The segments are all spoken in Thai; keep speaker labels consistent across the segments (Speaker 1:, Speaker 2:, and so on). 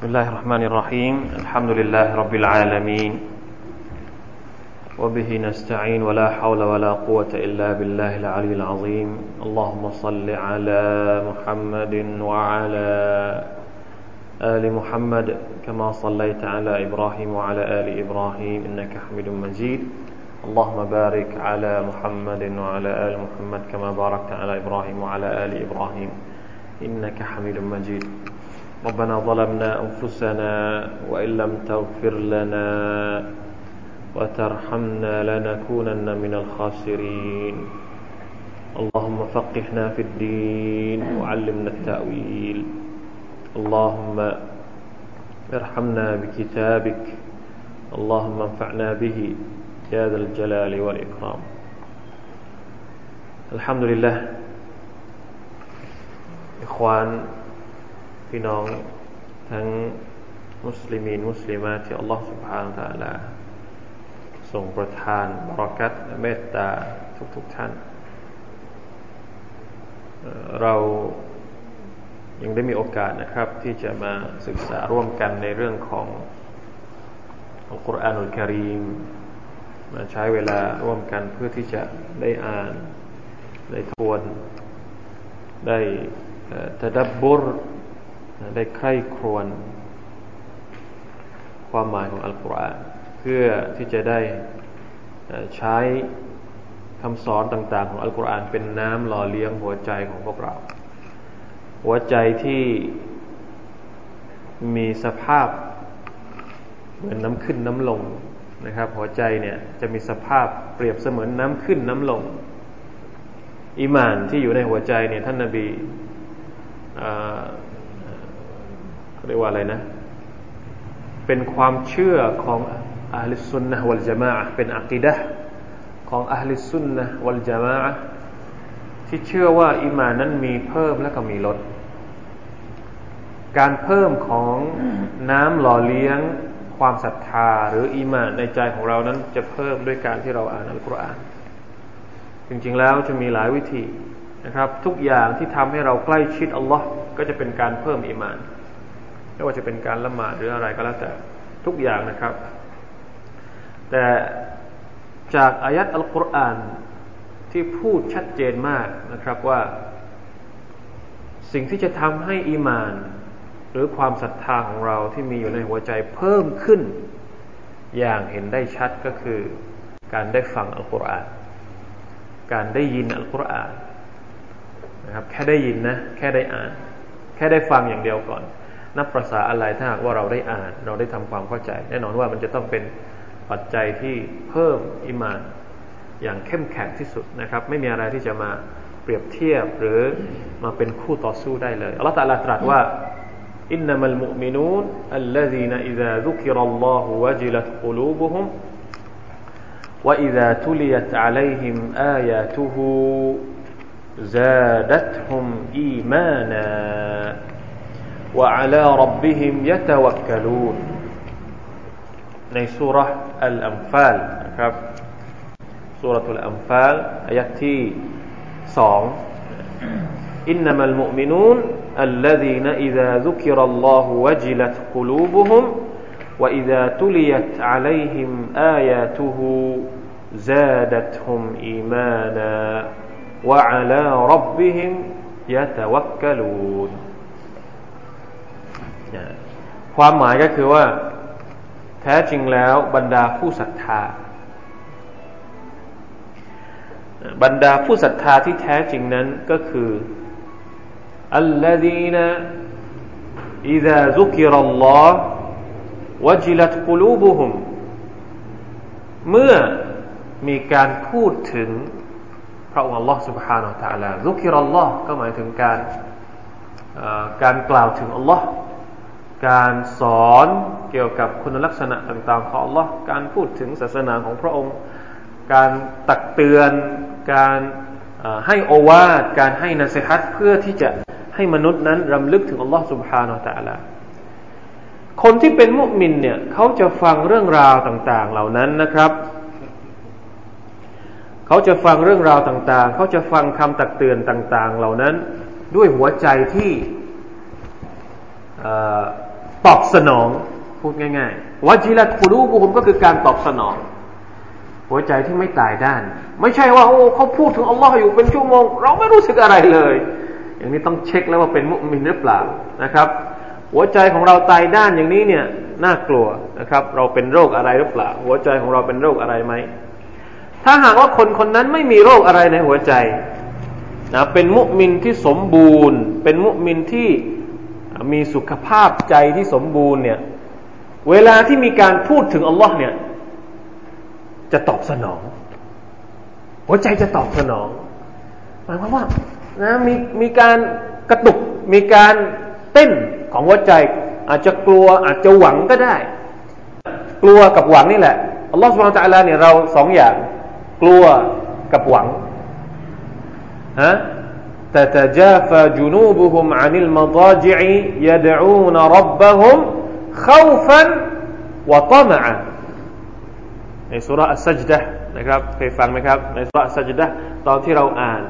Speaker 1: بسم الله الرحمن الرحيم. الحمد لله رب العالمين. وبه نستعين ولا حول ولا قوة إلا بالله العلي العظيم. اللهم صل على محمد وعلى آل محمد كما صليت على إبراهيم وعلى آل إبراهيم إنك حميد مجيد. اللهم بارك على محمد وعلى آل محمد كما باركت على إبراهيم وعلى آل إبراهيم. إنك حميد مجيد. ربنا ظلمنا أنفسنا وإن لم تغفر لنا وترحمنا لنكونن من الخاسرين. اللهم فقهنا في الدين وعلمنا التأويل. اللهم ارحمنا بكتابك. اللهم انفعنا به يا ذا الجلال والإكرام. الحمد لله. إخوان พี่น้องทั้งมุสลิมีนมุสลิมาที่อัลลอฮฺสุบฮานตะลาทรงประทานบรักัตเมตตาทุกๆทท่าน เรายังได้มีโอกาสนะครับ ที่จะมาศึกษาร่วมกันในเรื่องของอัลกุรอานุลกิริมมาใช้เวลาร่วมกันเพื่อที่จะได้อ่าน ได้ทวน ได้ตดับบุร ได้ใคร่ครวญความหมายของอัลกุรอานเพื่อที่จะได้ใช้คำสอนต่าง ๆ ของอัลกุรอานเป็นน้ำหล่อเลี้ยงหัวใจของพวกเรา หัวใจที่มีสภาพเหมือนน้ำขึ้นน้ำลงนะครับ หัวใจเนี่ยจะมีสภาพเปรียบเสมือนน้ำขึ้นน้ำลงอิมานที่อยู่ในหัวใจเนี่ยท่านนาบี เรียกว่าอะไรนะ เป็นความเชื่อของอัลลิสุนนะวัลจามะเป็นอักิดะของอัลลิสุนนะวัลจามะที่เชื่อว่าอิมานั้นมีเพิ่มและก็มีลด การเพิ่มของน้ำหล่อเลี้ยงความศรัทธาหรืออีมานในใจของเรานั้นจะเพิ่มด้วยการที่เราอ่านอัลกุรอาน จริงๆแล้วจะมีหลายวิธีนะครับ ทุกอย่างที่ทำให้เราใกล้ชิดอัลลอฮ์ก็จะเป็นการเพิ่มอีมาน ไม่ว่าจะเป็นการละหมาดหรืออะไรก็แล้วแต่ทุกอย่างนะครับ แต่จากอายัดอัลกุรอานที่พูดชัดเจนมากนะครับว่า สิ่งที่จะทำให้อีมาน หรือความศรัทธาของเราที่มีอยู่ในหัวใจเพิ่มขึ้น อย่างเห็นได้ชัดก็คือ การได้ฟังอัลกุรอานการได้ยินอัลกุรอานนะครับแค่ได้ยินนะ แค่ได้อ่าน แค่ได้ฟังอย่างเดียวก่อน นับประษาอะไรถ้าหากว่าเราได้อ่าน เราได้ทำความเข้าใจ แน่นอนว่ามันจะต้องเป็นปัจจัยที่เพิ่มอิมาน อย่างเข้มแข็งที่สุดนะครับ ไม่มีอะไรที่จะมาเปรียบเทียบหรือมาเป็นคู่ต่อสู้ได้เลยอัลลอฮฺตรัสตรัสว่าอินนัมัลมุมินูนอัลลซีนอิซาซุกิรัลลอฮุวะจิลัตกุลูบุฮุม وإذا تليت عليهم آياته زادتهم إيمانا وعلى ربهم يتوكلون ในสุรษอัลอัมฟาลนะครับสุรทุลอัมฟาลอายัดที่สอง إنما المؤمنون الذين إذا ذكر الله وجلت قلوبهم وإذا تليت عليهم آياته زادتهم إيمانا وعلى ربهم يتوكلون ความหมายก็คือว่า แท้จริงแล้วบรรดาผู้ศรัทธา บรรดาผู้ศรัทธาที่แท้จริงนั้นก็คืออัลลดีน إذا ذكر الله وجلت قلوبهم เมื่อมีการพูดถึงพระองค์ Allah سبحانه และ تعالى ذكر الله ก็หมายถึงการการกล่าวถึง Allah การสอนเกี่ยวกับคุณลักษณะต่างๆของ Allah การพูดถึงศาสนาของพระองค์ การตักเตือน การให้โอวาทการให้นัสฮัตเพื่อที่จะให้มนุษย์นั้นรำลึกถึง Allah سبحانه และ تعالى คนที่เป็นมุสลิมเนี่ยเขาจะฟังเรื่องราวต่างๆ เหล่านั้นนะครับ เขาจะฟังเรื่องราวต่างๆ เขาจะฟังคำตักเตือนต่าง ๆ เหล่านั้น ด้วยหัวใจที่ ตอบสนองพูดง่ายๆวาจิลัตคุลูบุฮุมก็คือการตอบสนอง หัวใจที่ไม่ตายด้าน ไม่ใช่ว่าโอ้เขาพูดถึงอัลลอฮ์อยู่เป็นชั่วโมง เราไม่รู้สึกอะไรเลย อย่างนี้ต้องเช็คแล้วว่าเป็นมุสลิมหรือเปล่านะครับ หัวใจของเราตายด้านอย่างนี้เนี่ยน่ากลัวนะครับ เราเป็นโรคอะไรหรือเปล่า หัวใจของเราเป็นโรคอะไรไหมถ้าหากว่าคนคนนั้นไม่มีโรคอะไรในหัวใจนะเป็นมุมินที่สมบูรณ์ เป็นมุมินที่ มีสุขภาพใจที่สมบูรณ์เนี่ย เวลาที่มีการพูดถึงอัลลอฮ์เนี่ย จะตอบสนอง หัวใจจะตอบสนองหมายความว่านะมีมีการกระตุกมีการเต้นของหัวใจอาจจะกลัวอาจจะหวังก็ได้ กลัวกับหวังนี่แหละอัลลอฮ์สุบฮานตะลาเนี่ยเราสองอย่าง กลัวกับหวังฮะ تتجافى جنوبهم عن المضاجع يدعون ربهم خوفا وطمعا ในสุราสัจดะนะครับเคยฟังไหมครับในสุราสัจดะตอนที่เราอ่าน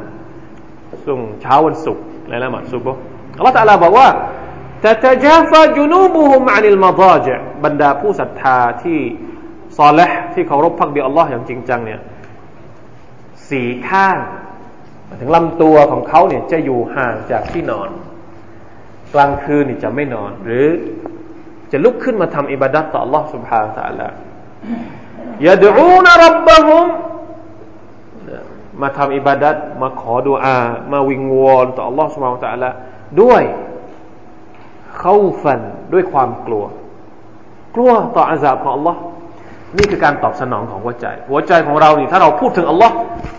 Speaker 1: สุ่งเช้าวันศุกร์ในละหมาดซุบฮ์อัลลอฮฺตะลาบอกว่า تتجافى جنوبهم عن المضاجع บรรดาผู้ศรัทธาที่ซอลห์ที่เคารพพักดีอัลลอฮ์อย่างจริงจังเนี่ยสีข้าง ถึงลำตัวของเขาเนี่ยจะอยู่ห่างจากที่นอน กลางคืนนี่จะไม่นอน หรือจะลุกขึ้นมาทำอิบาดัตต่อ Allah سبحانه และ تعالى ยาดูนรับบะฮุมมาทำอิบาดัตมาขอดุอา มาวิงวอนต่อ Allah سبحانه และ تعالى ด้วยเข้าฟันด้วยความกลัว กลัวต่ออาซาบของ Allah นี่คือการตอบสนองของหัวใจ หัวใจของเรานี่ถ้าเราพูดถึงอัลลอฮ์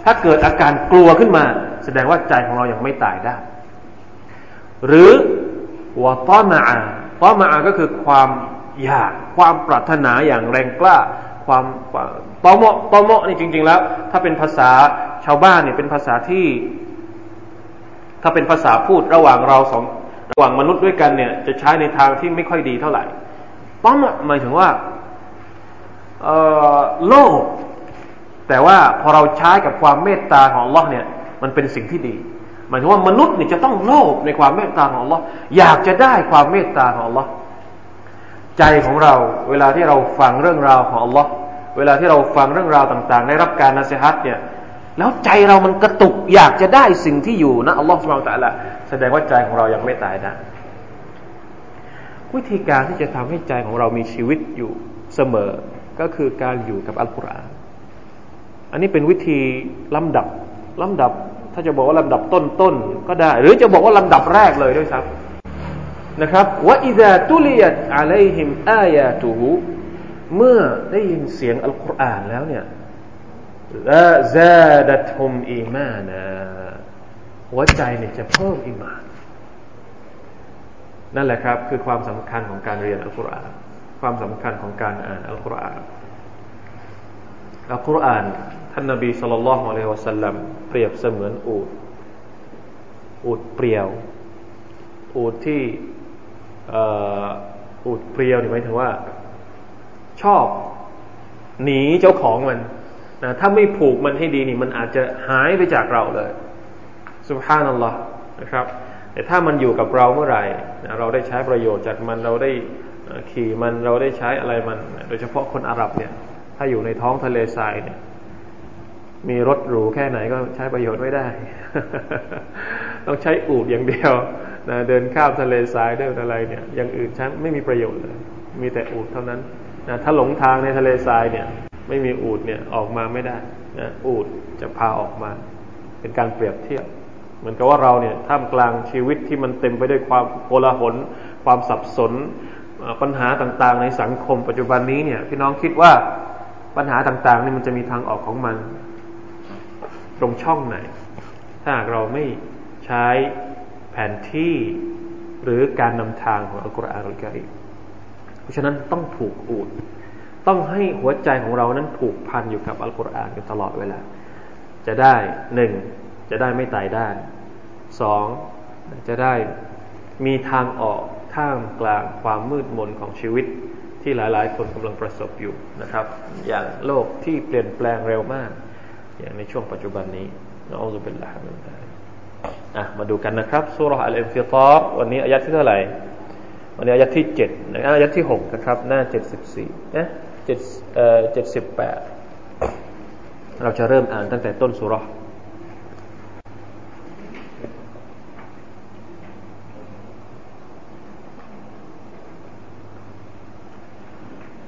Speaker 1: ถ้าเกิดอาการกลัวขึ้นมา แสดงว่าใจของเรายังไม่ตายได้ หรือวะตอมาอาตอมาอาก็คือความอยากความปรารถนาอย่างแรงกล้า ความตอมะตอมะนี่จริง ๆ แล้ว ถ้าเป็นภาษาชาวบ้านเนี่ยเป็นภาษาที่ ถ้าเป็นภาษาพูดระหว่างเราสองระหว่างมนุษย์ด้วยกันเนี่ย จะใช้ในทางที่ไม่ค่อยดีเท่าไหร่ตอมะหมายถึงว่า โลภแต่ว่าพอเราใช้กับความเมตตาของ Allah เนี่ย มันเป็นสิ่งที่ดีหมายถึงว่ามนุษย์เนี่ยจะต้องโลภในความเมตตาของ Allah อยากจะได้ความเมตตาของ Allah ใจของเราเวลาที่เราฟังเรื่องราวของ Allah เวลาที่เราฟังเรื่องราวต่างๆ ได้รับการนัสฮัตเนี่ยแล้วใจเรามันกระตุกอยากจะได้สิ่งที่อยู่นะอัลลอฮฺสุบไบร์ตะละแสดงว่าใจของเรายังไม่ตายนะ วิธีการที่จะทำให้ใจของเรามีชีวิตอยู่เสมอ ก็คือการอยู่กับอัลกุรอานอันนี้เป็นวิธีลำดับลำดับ ถ้าจะบอกว่าลำดับต้นๆก็ได้ หรือจะบอกว่าลำดับแรกเลยด้วยซ้ำนะครับว่าอิดะตุลียตอะลัยฮิมอายาตูฮูเมื่อได้ยินเสียงอัลกุรอานแล้วเนี่ยละซาดัตฮุมอีมานะหัวใจเนี่ยจะเพิ่มอีมาน นั่นแหละครับ คือความสำคัญของการเรียนอัลกุรอาน ความสำคัญของการอ่านอัลกุรอานอัลกุรอานท่านนบีสุลต่านละฮ์อะลัยฮิวะสัลลัมเปรียบเสมือนอูดอูดเปรียว อูดที่อูดเปรียวนี่หมายถึงว่า ชอบหนีเจ้าของมันนะถ้าไม่ผูกมันให้ดีนี่ มันอาจจะหายไปจากเราเลยสุบฮานัลลอฮ์นะครับ แต่ถ้ามันอยู่กับเราเมื่อไหร่เราได้ใช้ประโยชน์จากมันเราได้ ขี่มันเราได้ใช้อะไรมัน โดยเฉพาะคนอาหรับเนี่ย ถ้าอยู่ในท้องทะเลทรายเนี่ย มีรถหรูแค่ไหนก็ใช้ประโยชน์ไม่ได้ ต้องใช้อูดอย่างเดียวนะเดินข้ามทะเลทรายได้อะไรเนี่ยอย่างอื่นใช้ไม่มีประโยชน์เลย มีแต่อูดเท่านั้นนะถ้าหลงทางในทะเลทรายเนี่ย ไม่มีอูดเนี่ยออกมาไม่ได้นะอูดจะพาออกมา เป็นการเปรียบเทียบ เหมือนกับว่าเราเนี่ยท่ามกลางชีวิตที่มันเต็มไปด้วยความโกลาหล ความสับสน ปัญหาต่างๆ ในสังคมปัจจุบันนี้เนี่ย พี่น้องคิดว่าปัญหาต่างๆนี่มันจะมีทางออกของมัน ตรงช่องไหน ถ้าหากเราไม่ใช้แผนที่หรือการนำทางของอัลกุรอานอัลกิริเพราะฉะนั้นต้องผูกอูด ต้องให้หัวใจของเรานั้นผูกพันอยู่กับอัลกุรอานอยู่ตลอดเวลา จะได้หนึ่งจะได้ไม่ตายด้านสองจะได้มีทางออก ท่ามกลางความมืดมนของชีวิตที่หลาย ๆ คนกำลังประสบอยู่นะครับ อย่างโลกที่เปลี่ยนแปลงเร็วมาก อย่างในช่วงปัจจุบันนี้นะอัลลอฮฺเป็นหละมินะมาดูกันนะครับสุรษอัลอินฟิตาร์วันนี้อายะที่เท่าไหร่ วันนี้อายะที่เจ็ดอายะที่หกนะครับ หน้าเจ็ดสิบสี่นะเจ็ดเอ่อเจ็ดสิบแปดเราจะเริ่มอ่านตั้งแต่ต้นสุร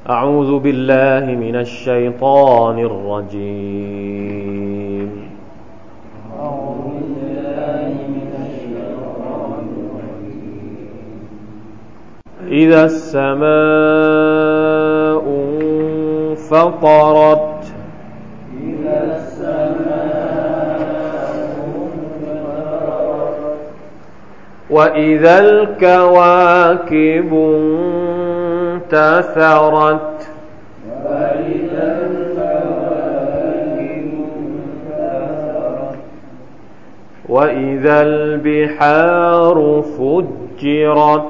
Speaker 1: أعوذ بالله من الشيطان الرجيم. أعوذ بالله من الشيطان الرجيم إذا السماء انفطرت إذا السماء انفطرت وإذا الكواكب انتثرت وإذا البحار فجرت.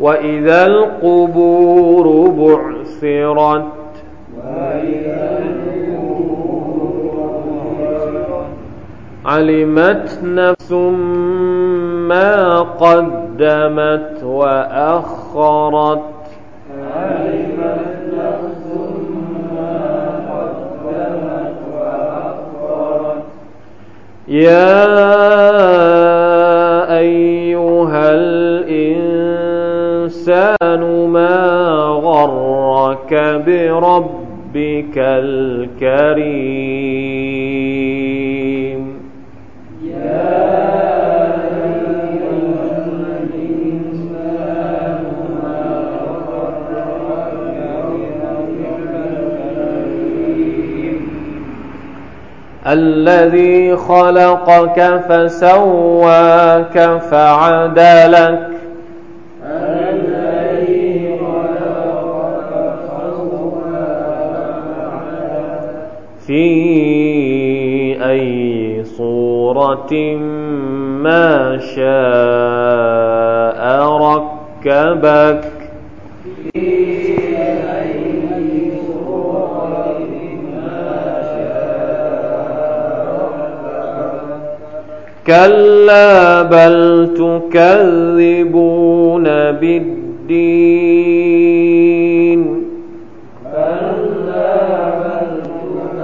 Speaker 1: وإذا القبور بعثرت. علمت نفس ما قدمت وأخرت. علمت نفس ما قدمت وأخرت يا أيها الإنسان ما غرك بربك الكريم؟ الذي خلقك فسواك فعدلك. في أي صورة ما شاء ركبك. كلا بل تكذبون بالدين كلا بل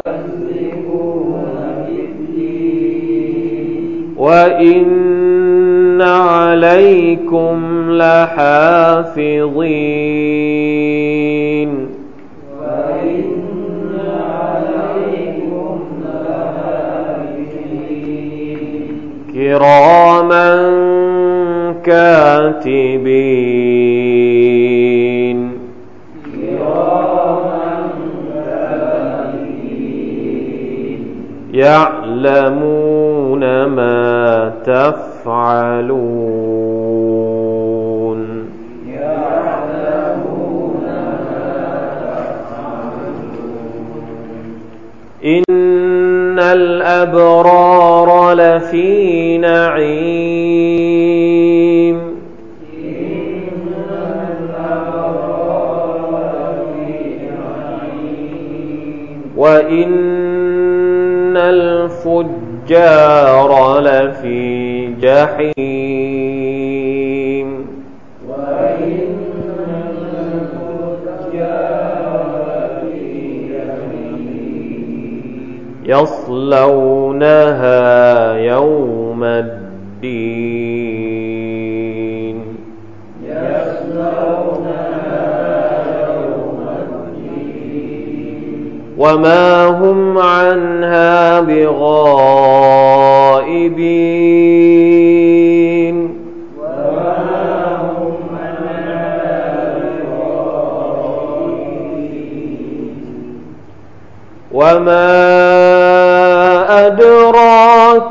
Speaker 1: تكذبون بالدين وإن عليكم لحافظين كراما كاتبين يعلمون ما تفعلون إن الأبرار لفي نعيم وإن الفجار لفي جحيم. يصلونها يوم يوم الدين يوم الدين وما هم عنها بغائبين. وما هم عنها بغائبين. وما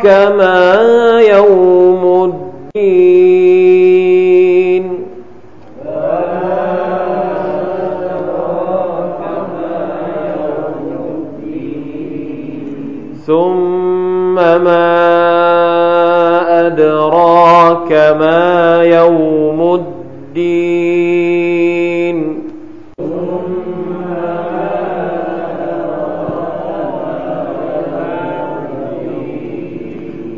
Speaker 1: ما يوم الدين. ثم ما أدراك ما يوم الدين.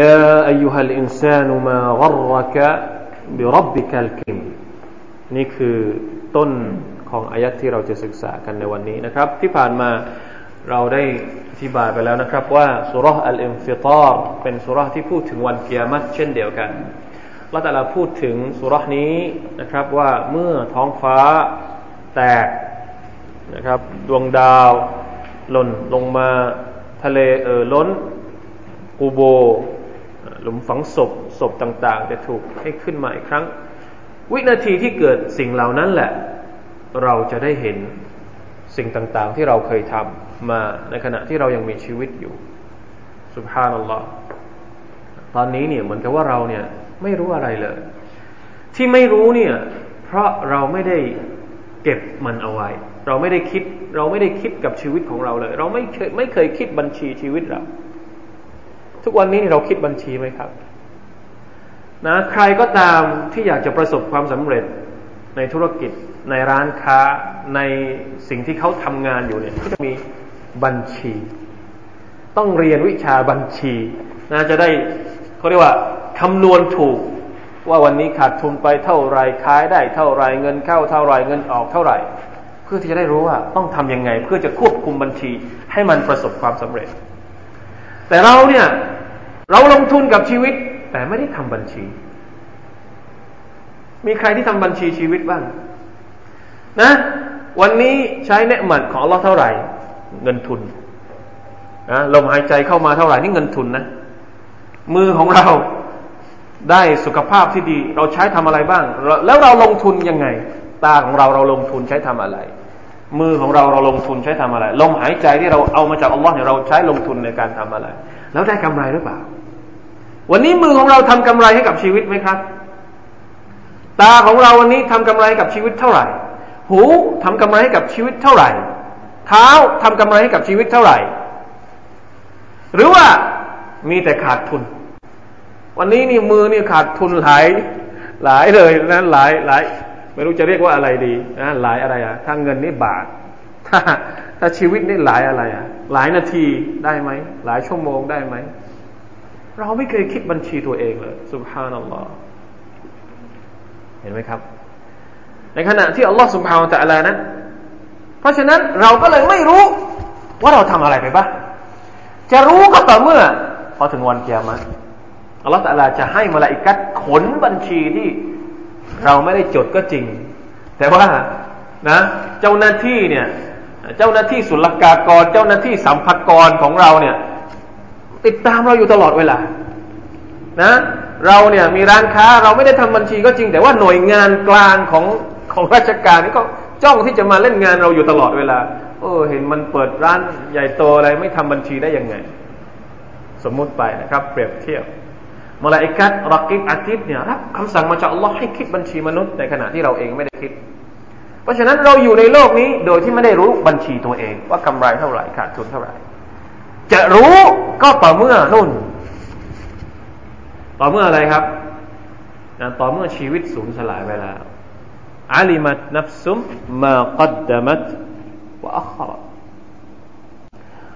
Speaker 1: يا أيها الإنسان ما غرك بربك الكريم นี่คือต้นของอายัดที่เราจะศึกษากันในวันนี้นะครับ ที่ผ่านมาเราได้อธิบายไปแล้วนะครับ ว่าสุรษอัลอิมฟิตาร์เป็นสุรษที่พูดถึงวันเกียรติเช่นเดียวกันเราแต่ละพูดถึงสุรษนี้นะครับว่าเมื่อท้องฟ้าแตกนะครับดวงดาวหล่นลงมาทะเลเอ่อล้นกูโบ หลุมฝังศพศพต่าง ๆ จะถูกให้ขึ้นมาอีกครั้ง วินาทีที่เกิดสิ่งเหล่านั้นแหละ เราจะได้เห็นสิ่งต่าง ๆ ที่เราเคยทำมาในขณะที่เรายังมีชีวิตอยู่สุภานัลลอฮ์ตอนนี้เนี่ยเหมือนกับว่าเราเนี่ยไม่รู้อะไรเลย ที่ไม่รู้เนี่ย เพราะเราไม่ได้เก็บมันเอาไว้ เราไม่ได้คิด เราไม่ได้คิดกับชีวิตของเราเลย เราไม่เคยไม่เคยคิดบัญชีชีวิตเรา ทุกวันนี้เราคิดบัญชีไหมครับ นะใครก็ตามที่อยากจะประสบความสำเร็จในธุรกิจ ในร้านค้าในสิ่งที่เขาทำงานอยู่เนี่ยก็จะมีบัญชี ต้องเรียนวิชาบัญชีนะจะได้เขาเรียกว่าคำนวณถูกว่าวันนี้ขาดทุนไปเท่าไรขายได้เท่าไรเงินเข้าเท่าไรเงินออกเท่าไหร่ เพื่อที่จะได้รู้ว่าต้องทำยังไง เพื่อจะควบคุมบัญชีให้มันประสบความสำเร็จ แต่เราเนี่ย เราลงทุนกับชีวิต แต่ไม่ได้ทำบัญชี มีใครที่ทำบัญชีชีวิตบ้าง นะ วันนี้ใช้เนืหมัดของเราเท่าไหร่ เงินทุนนะลมหายใจเข้ามาเท่าไหร่นี่เงินทุนนะ มือของเราได้สุขภาพที่ดี เราใช้ทำอะไรบ้าง แล้วเราลงทุนยังไง ตาของเราเราลงทุนใช้ทำอะไร มือของเราเราลงทุนใช้ทำอะไร ลมหายใจที่เราเอามาจากอัลลอฮ์เนี่ยเราใช้ลงทุนในการทำอะไร แล้วได้กำไรหรือเปล่า วันนี้มือของเราทำกำไรให้กับชีวิตไหมครับ ตาของเราวันนี้ทำกำไรกับชีวิตเท่าไหร่ หูทำกำไรให้กับชีวิตเท่าไหร่ เท้าทำกำไรให้กับชีวิตเท่าไหร่ หรือว่ามีแต่ขาดทุน วันนี้นี่มือนี่ขาดทุนหลายหลายเลยนะหลายหลาย ไม่รู้จะเรียกว่าอะไรดีนะหลายอะไรอะถ้าเงินนี่บาท ถ้าถ้าชีวิตนี่หลายอะไรอะหลายนาทีได้ไหมหลายชั่วโมงได้ไหมเราไม่เคยคิดบัญชีตัวเองเลยสุบฮานัลลอฮ์เห็นไหมครับ ในขณะที่อัลลอฮ์สุบฮานะตะลานั้น เพราะฉะนั้นเราก็เลยไม่รู้ ว่าเราทำอะไรไปบ้างจะรู้ก็ต่อเมื่อพอถึงวันเกียรติอัลลอฮ์ตะลาจะให้มาลาอิกัดขนบัญชีที่ เราไม่ได้จดก็จริง แต่ว่านะ เจ้าหน้าที่เนี่ย เจ้าหน้าที่ศุลกากร เจ้าหน้าที่สัมภากรของเราเนี่ย ติดตามเราอยู่ตลอดเวลา นะ เราเนี่ยมีร้านค้าเราไม่ได้ทำบัญชีก็จริง แต่ว่าหน่วยงานกลางของของราชการนี่ก็จ้องที่จะมาเล่นงานเราอยู่ตลอดเวลา เออ เห็นมันเปิดร้านใหญ่โตอะไรไม่ทำบัญชีได้ยังไง สมมุติไปนะครับ เปรียบเทียบ มาลาอิกัดรักิบอาทิตย์เนี่ยรับคำสั่งมาจากอัลลอฮ์ให้คิดบัญชีมนุษย์ในขณะที่เราเองไม่ได้คิด เพราะฉะนั้นเราอยู่ในโลกนี้โดยที่ไม่ได้รู้บัญชีตัวเอง ว่ากำไรเท่าไหร่ขาดทุนเท่าไหร่ จะรู้ก็ต่อเมื่อนุ่น ต่อเมื่ออะไรครับนะต่อเมื่อชีวิตสูญสลายไปแล้วอาลิมัตนับซุมมากัดดมัตวะอัคร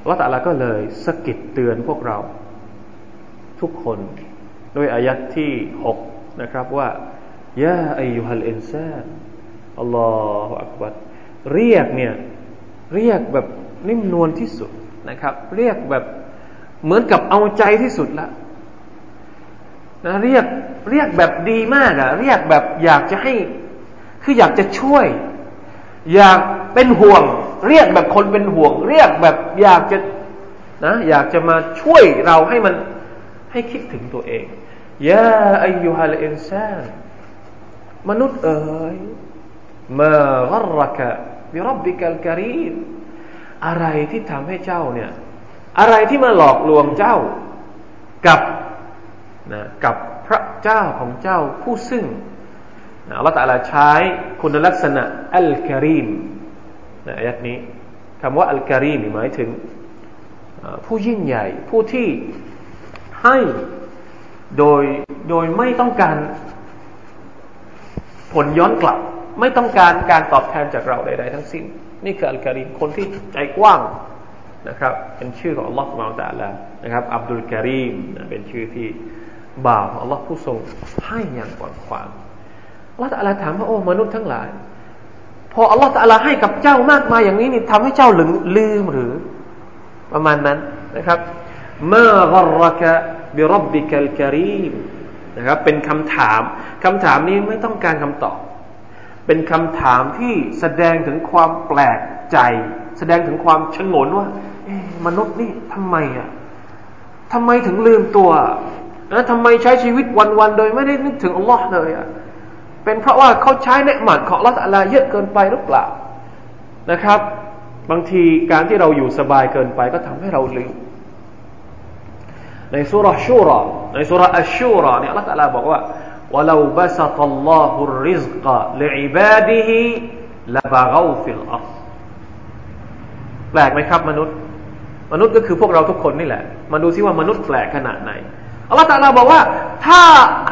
Speaker 1: ละตะลาก็เลยสกิดเตือนพวกเรา ทุกคน ด้วยอายัดที่หกนะครับว่ายาอายุฮัลอินซานอัลลอฮฺอักบัดเรียกเนี่ยเรียกแบบนิ่มนวลที่สุดนะครับ เรียกแบบเหมือนกับเอาใจที่สุดละนะเรียกเรียกแบบดีมากอะเรียกแบบอยากจะให้ คืออยากจะช่วย อยากเป็นห่วง เรียกแบบคนเป็นห่วง เรียกแบบอยากจะนะอยากจะมาช่วยเราให้มัน ให้คิดถึงตัวเองยาอายุฮัลอินซานมนุษย์เอ๋ยมากรกะบิรับบิกัลกรีมอะไรที่ทำให้เจ้าเนี่ย อะไรที่มาหลอกลวงเจ้ากับนะกับพระเจ้าของเจ้าผู้ซึ่งอัลลอฮฺตะลาใช้คุณลักษณะอัลกิริมนะอายัดนี้คำว่าอัลกิริมหมายถึง ผู้ยิ่งใหญ่ ผู้ที่ ให้โดยโดยไม่ต้องการผลย้อนกลับ ไม่ต้องการการตอบแทนจากเราใดๆทั้งสิ้น นี่คืออัลกิริมคนที่ใจกว้างนะครับ เป็นชื่อของอัลลอฮฺสุบานตะลานะครับ อับดุลกิริมเป็นชื่อที่บ่าวของอัลลอฮ์ผู้ทรงให้อย่างกว้างขวางอัลลอฮฺตะลาถามว่าโอ้มนุษย์ทั้งหลาย พออัลลอฮฺตะลาให้กับเจ้ามากมายอย่างนี้นี่ทำให้เจ้าลืมหรือประมาณนั้นนะครับ มากรกะบิรับบิกัลกรีมนะครับเป็นคำถามคำถามนี้ไม่ต้องการคำตอบ เป็นคำถามที่แสดงถึงความแปลกใจ แสดงถึงความชงนว่ามนุษย์นี่ทำไมอะทำไมถึงลืมตัวแล้วทำไมใช้ชีวิตวันๆโดยไม่ได้นึกถึงอัลลอฮ์เลยอะเป็นเพราะว่าเขาใช้เนืหมัดของอัลลอฮ์อะไรเยอะเกินไปหรือเปล่านะครับ บางทีการที่เราอยู่สบายเกินไปก็ทำให้เราลืม ในสุรชูรอในสุรอัชชูรอเนี่ยอัลลอฮฺบอกว่า ولو بسط الله الرزق لعباده لبغوا في الأرض แปลกไหมครับมนุษย์ มนุษย์ก็คือพวกเราทุกคนนี่แหละ มาดูซิว่ามนุษย์แปลกขนาดไหนอัลลอฮฺตาลาบอกว่า ถ้า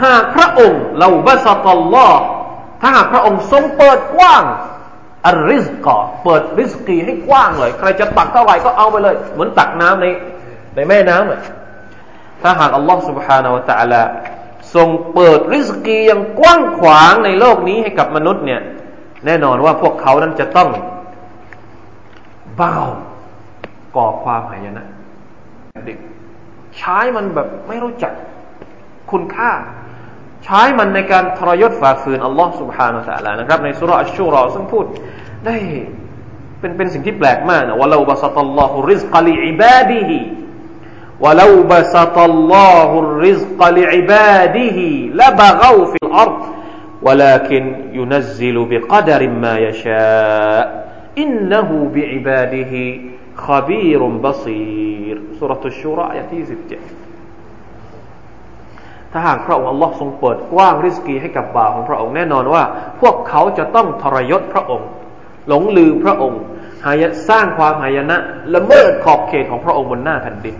Speaker 1: หากพระองค์เราบาสตัลลอฮ์ถ้าหากพระองค์ทรงเปิดกว้างอัลริสกอเปิดริสกีให้กว้างเลย ใครจะตักเท่าไหร่ก็เอาไปเลย เหมือนตักน้ำในในแม่น้ำอะ ถ้าหากอัลลอฮ์ سبحانه และ تعالى ทรงเปิดริสกีอย่างกว้างขวางในโลกนี้ให้กับมนุษย์เนี่ย แน่นอนว่าพวกเขานั้นจะต้องเบาก่อความหายนะเด็กใช้มันแบบไม่รู้จักคุณค่า ใช้มันในการทรยศฝ่าฝืนอัลลอฮ์ سبحانه และ تعالى นะครับในสุรอัชชูรอซึ่งพูดได้เป็นเป็นสิ่งที่แปลกมากนะว่าเราบาสตัลลอฮุริซกลิอิบาดีฮีวะลาบาสตัลลอฮุริซกลิอิบาดีฮี ละบะกาฟิลอัรด ولكن ينزل بقدر ما يشاء إنه بعباده خبير بصير สุรทุชูรอายะที่สิบเจ็ดถ้าหากพระองค์อัลลอฮ์ทรงเปิดกว้างริสกีให้กับบ่าวของพระองค์แน่นอนว่า พวกเขาจะต้องทรยศพระองค์ หลงลืมพระองค์หายสร้างความหายนะละเมิดขอบเขตของพระองค์บนหน้าแผ่นดิน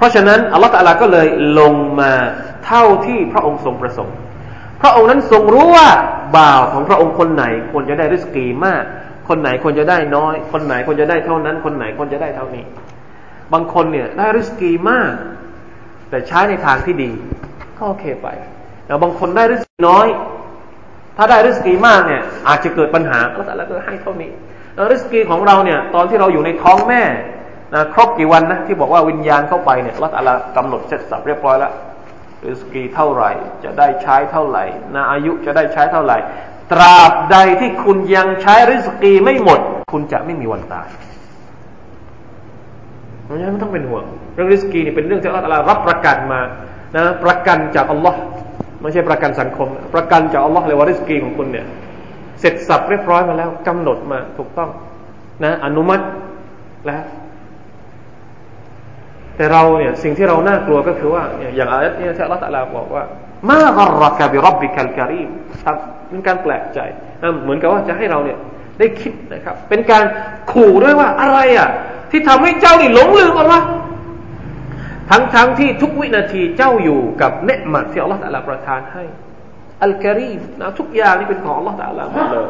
Speaker 1: เพราะฉะนั้นอัลลอฮฺตะลาก็เลยลงมาเท่าที่พระองค์ทรงประสงค์ พระองค์นั้นทรงรู้ว่าบ่าวของพระองค์คนไหนควรจะได้ริสกีมาก คนไหนควรจะได้น้อย คนไหนควรจะได้เท่านั้น คนไหนควรจะได้เท่านี้ บางคนเนี่ยได้ริสกีมาก แต่ใช้ในทางที่ดีก็โอเคไปแต่บางคนได้ริสกีน้อย ถ้าได้ริสกีมากเนี่ยอาจจะเกิดปัญหาก็แต่ละก็ให้เท่านี้แล้วริสกีของเราเนี่ยตอนที่เราอยู่ในท้องแม่ นะครบกี่วันนะที่บอกว่าวิญญาณเข้าไปเนี่ยรัตละกำหนดเสร็จสับเรียบร้อยแล้วริสกีเท่าไหร่ จะได้ใช้เท่าไหร่นาอายุจะได้ใช้เท่าไหร่ ตราบใดที่คุณยังใช้ริสกีไม่หมด คุณจะไม่มีวันตายเพราะฉะนั้นไม่ต้องเป็นห่วงเรื่องริสกีนี่เป็นเรื่องที่อัลลอฮฺรับประกันมานะประกันจากอัลลอฮ์ไม่ใช่ประกันสังคม ประกันจากอัลลอฮ์เลยว่าริสกีของคุณเนี่ย เสร็จสับเรียบร้อยมาแล้วกำหนดมาถูกต้อง นะ อนุมัติแล้ว แต่เราเนี่ยสิ่งที่เราน่ากลัวก็คือว่าอย่างอายะนี้ที่อัลลอฮฺบอกว่ามาบรักะบิรับบิคัลการีมครับเป็นการแปลกใจเหมือนกับว่าจะให้เราเนี่ยได้คิดนะครับ เป็นการขู่ด้วยว่าอะไรอะ ที่ทำให้เจ้านี่หลงลืมอัลลอฮ์ทั้งๆทที่ทุกวินาทีเจ้าอยู่กับเนืหมัดที่อัลลอฮฺประทานให้อัลการีมนะทุกอย่างนี่เป็นของอัลลอฮฺตะลาหมดเลย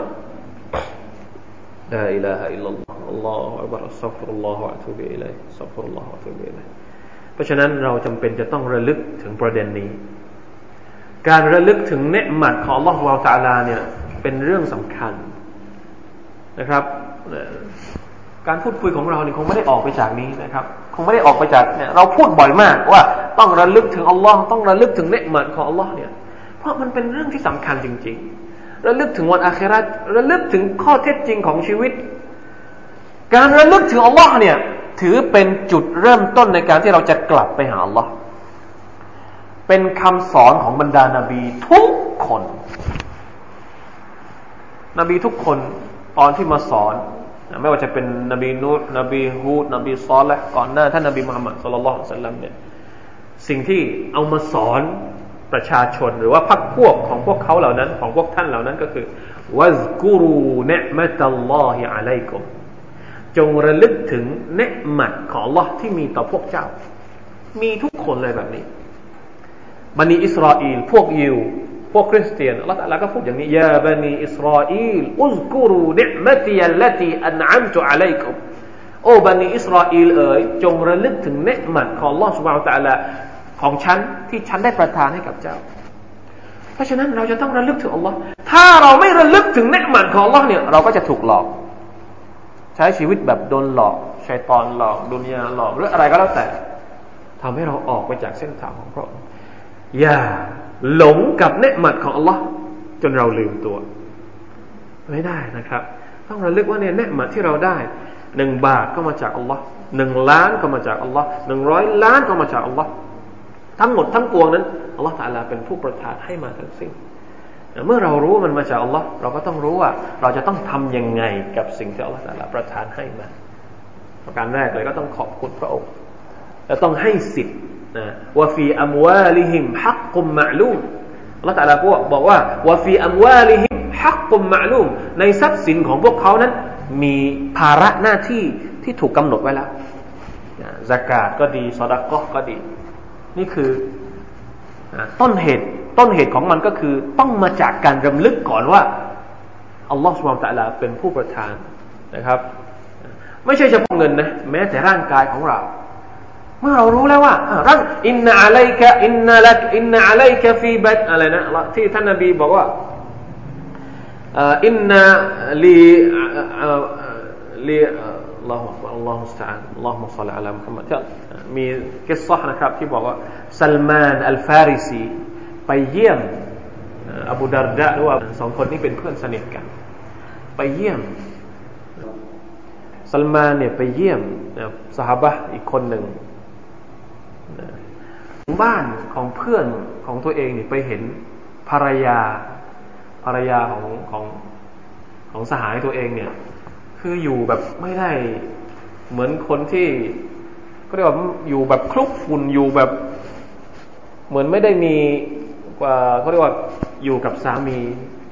Speaker 1: ลาอิลาฮะอิลลัลลอฮ์อัลลอฮฺอัลลอฮฺอัลลอฮฺอัลลอฮฺอัลลอฮฺอัลลอ ราะฉะนั้นเราจำเป็นจะต้องระลึกถึงประเด็นนี้ การระลึกถึงเนืหมัดของ Allah วาตาลาเนี่ยเป็นเรื่องสำคัญนะครับ การพูดคุยของเราเนี่ยคงไม่ได้ออกไปจากนี้นะครับ คงไม่ได้ออกไปจากเนี่ยเราพูดบ่อยมากว่าต้องระลึกถึงอัลลอฮ์ต้องระลึกถึงเนืหมัดของอัลลอฮ์เนี่ย เพราะมันเป็นเรื่องที่สำคัญจริง ๆ ระลึกถึงวันอาคราระลึกถึงข้อเท็จจริงของชีวิต การระลึกถึงอัลลอฮ์เนี่ย ถือเป็นจุดเริ่มต้นในการที่เราจะกลับไปหาอัลลอฮ์เป็นคำสอนของบรรดานาบีทุกคน นบีทุกคนตอนที่มาสอน ไม่ว่าจะเป็นนบีนูตนบีฮูดนบีซอลและก่อนหน้าท่านนบีมุฮัมมัดสุลลัลลอฮุสัลลัมเนี่ยสิ่งที่เอามาสอนประชาชนหรือว่าพรรคพวกของพวกเขาเหล่านั้น ของพวกท่านเหล่านั้นก็คือวัซกุรูเนมตัลลอฮิอะลัยกุม จงระลึกถึงเนืหมัดของลอที่มีต่อพวกเจ้า มีทุกคนเลยแบบนี้บันีอิสราเอลพวกยิว พวกคริสเตียนอัลลอฮฺก็พูดอย่างนี้ยาบันีอิสราเอลอุซกุรูเนืมัตีอัลตีอันอัมตุอะลัยกุมโอ้บันีอิสราเอลเอ๋ยจงระลึกถึงเนืหมัดของลอสุบะนตะละของฉันที่ฉันได้ประทานให้กับเจ้า เพราะฉะนั้นเราจะต้องระลึกถึงอัลลอฮ์ถ้าเราไม่ระลึกถึงเนืหมัดของอัลลอฮ์เนี่ยเราก็จะถูกหลอก ใช้ชีวิตแบบโดนหลอกชัยตอนหลอกดุนยาหลอกหรืออะไรก็แล้วแต่ทำให้เราออกไปจากเส้นทางของพระองค์อย่าหลงกับเนืมัดของ Allah จนเราลืมตัว ไม่ได้นะครับ ต้องระลึกว่าเนี่ยเนืมัดที่เราได้หนึ่งบาทก็มาจากอัลลอฮ์หนึ่งล้านก็มาจากอัลลอฮ์หนึ่งร้อยล้านก็มาจากอัลลอฮ์ทั้งหมดทั้งปวงนั้นอัลลอฮ์ตาลาเป็นผู้ประทานให้มาทั้งสิ้น เมื่อเรารู้มันมาจากอัลลอฮ์เราก็ต้องรู้ว่าเราจะต้องทํำยังไงกับสิ่งที่อัลลอฮ์ตาลาประทานให้มาประการแรกเลยก็ต้องขอบคุณพระองค์ และต้องให้สิทธิ์นะว่าฟีอัมวาลิฮิมฮักกุมมะลูมอัลลอฮ์ตาลาบอกว่าว่าฟีอัมวาลิฮิมฮักกุมมะลูมในทรัพย์สินของพวกเขานั้น มีภาระหน้าที่ที่ถูกกำหนดไว้แล้วสกาดก็ดีสอดกก็ดี นี่คือต้นเหตุ ต้นเหตุของมันก็คือต้องมาจากการรำลึกก่อนว่าอัลลอฮฺสุบานตะลาเป็นผู้ประทานนะครับ ไม่ใช่เฉพาะเงินนะแม้แต่ร่างกายของเรา เมื่อเรารู้แล้วว่าร่างอินนาอะลัยกะอินนาลักอินนาอะลัยกะฟีบัตอะไรนะที่ท่านนบีบอกว่าอินนาลีลีอัลลอฮฺอัลลอฮฺสัลอัลลอฮฺมุสลิอัลมุฮัมมัดมีกิสซะนะครับที่บอกว่าซัลมานอัลฟาริซี ไปเยี่ยมอบูดารดะหรือว่าสองคนนี้เป็นเพื่อนสนิทกัน ไปเยี่ยมซัลมานเนี่ยไปเยี่ยมสหบะอีกคนหนึ่งบ้านของเพื่อนของตัวเองเนี่ยไปเห็นภรรยาภรรยาของของของสหายตัวเองเนี่ย คืออยู่แบบไม่ได้เหมือนคนที่ ก็เรียกว่าอยู่แบบคลุกฝุ่นอยู่แบบ เหมือนไม่ได้มี เขาเรียกว่าอยู่กับสามี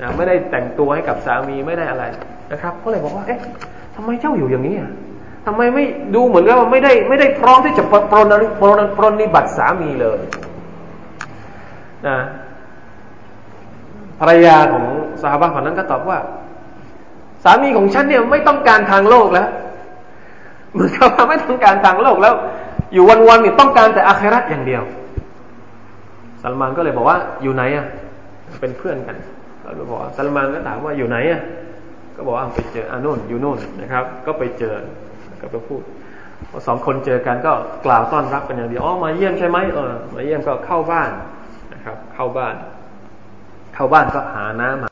Speaker 1: นะไม่ได้แต่งตัวให้กับสามีไม่ได้อะไรนะครับเขาเลยบอกว่า เอ๊ะทำไมเจ้าอยู่อย่างนี้อะทำไมไม่ดูเหมือนกับว่าไม่ได้ไม่ได้พร้อมที่จะปรนปรนปรนนิบัติสามีเลยนะภรรยาของสาบานคนนั้นก็ตอบว่า สามีของฉันเนี่ยไม่ต้องการทางโลกแล้วเหมือนกับว่าไม่ต้องการทางโลกแล้ว อยู่วันๆนี่ต้องการแต่อาคราตอย่างเดียว ซัลมานก็เลยบอกว่าอยู่ไหนอะ เป็นเพื่อนกันก็บอกซัลมานก็ถามว่าอยู่ไหนอะ ก็บอกว่าไปเจออานุ่นอยู่นู่นนะครับ ก็ไปเจอ ก็ไปพูดสองคนเจอกันก็กล่าวต้อนรับกันอย่างดีอ๋อมาเยี่ยมใช่ไหมเออมาเยี่ยมก็เข้าบ้านนะครับ เข้าบ้าน เข้าบ้านก็หาน้ำมา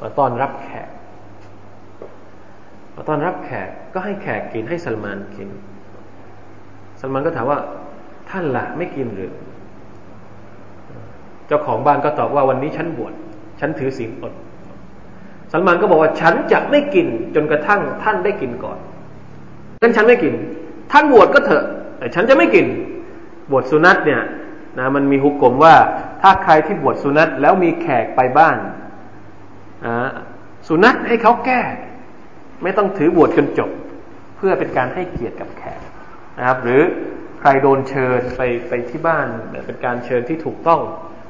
Speaker 1: มาต้อนรับแขกมาต้อนรับแขกก็ให้แขกกินให้ซัลมานกินซัลมานก็ถามว่าท่านล่ะไม่กินหรือ เจ้าของบ้านก็ตอบว่าวันนี้ฉันบวชฉันถือศีลอดสัลมานก็บอกว่าฉันจะไม่กินจนกระทั่งท่านได้กินก่อนงั้นฉันไม่กิน ท่านบวชก็เถอะ แต่ฉันจะไม่กิน บวชสุนัตเนี่ยนะมันมีหุกกลมว่า ถ้าใครที่บวชสุนัตแล้วมีแขกไปบ้านสุนัตให้เขาแก้ ไม่ต้องถือบวชจนจบ เพื่อเป็นการให้เกียรติกับแขกนะครับ หรือใครโดนเชิญไปไปที่บ้านเป็นการเชิญที่ถูกต้อง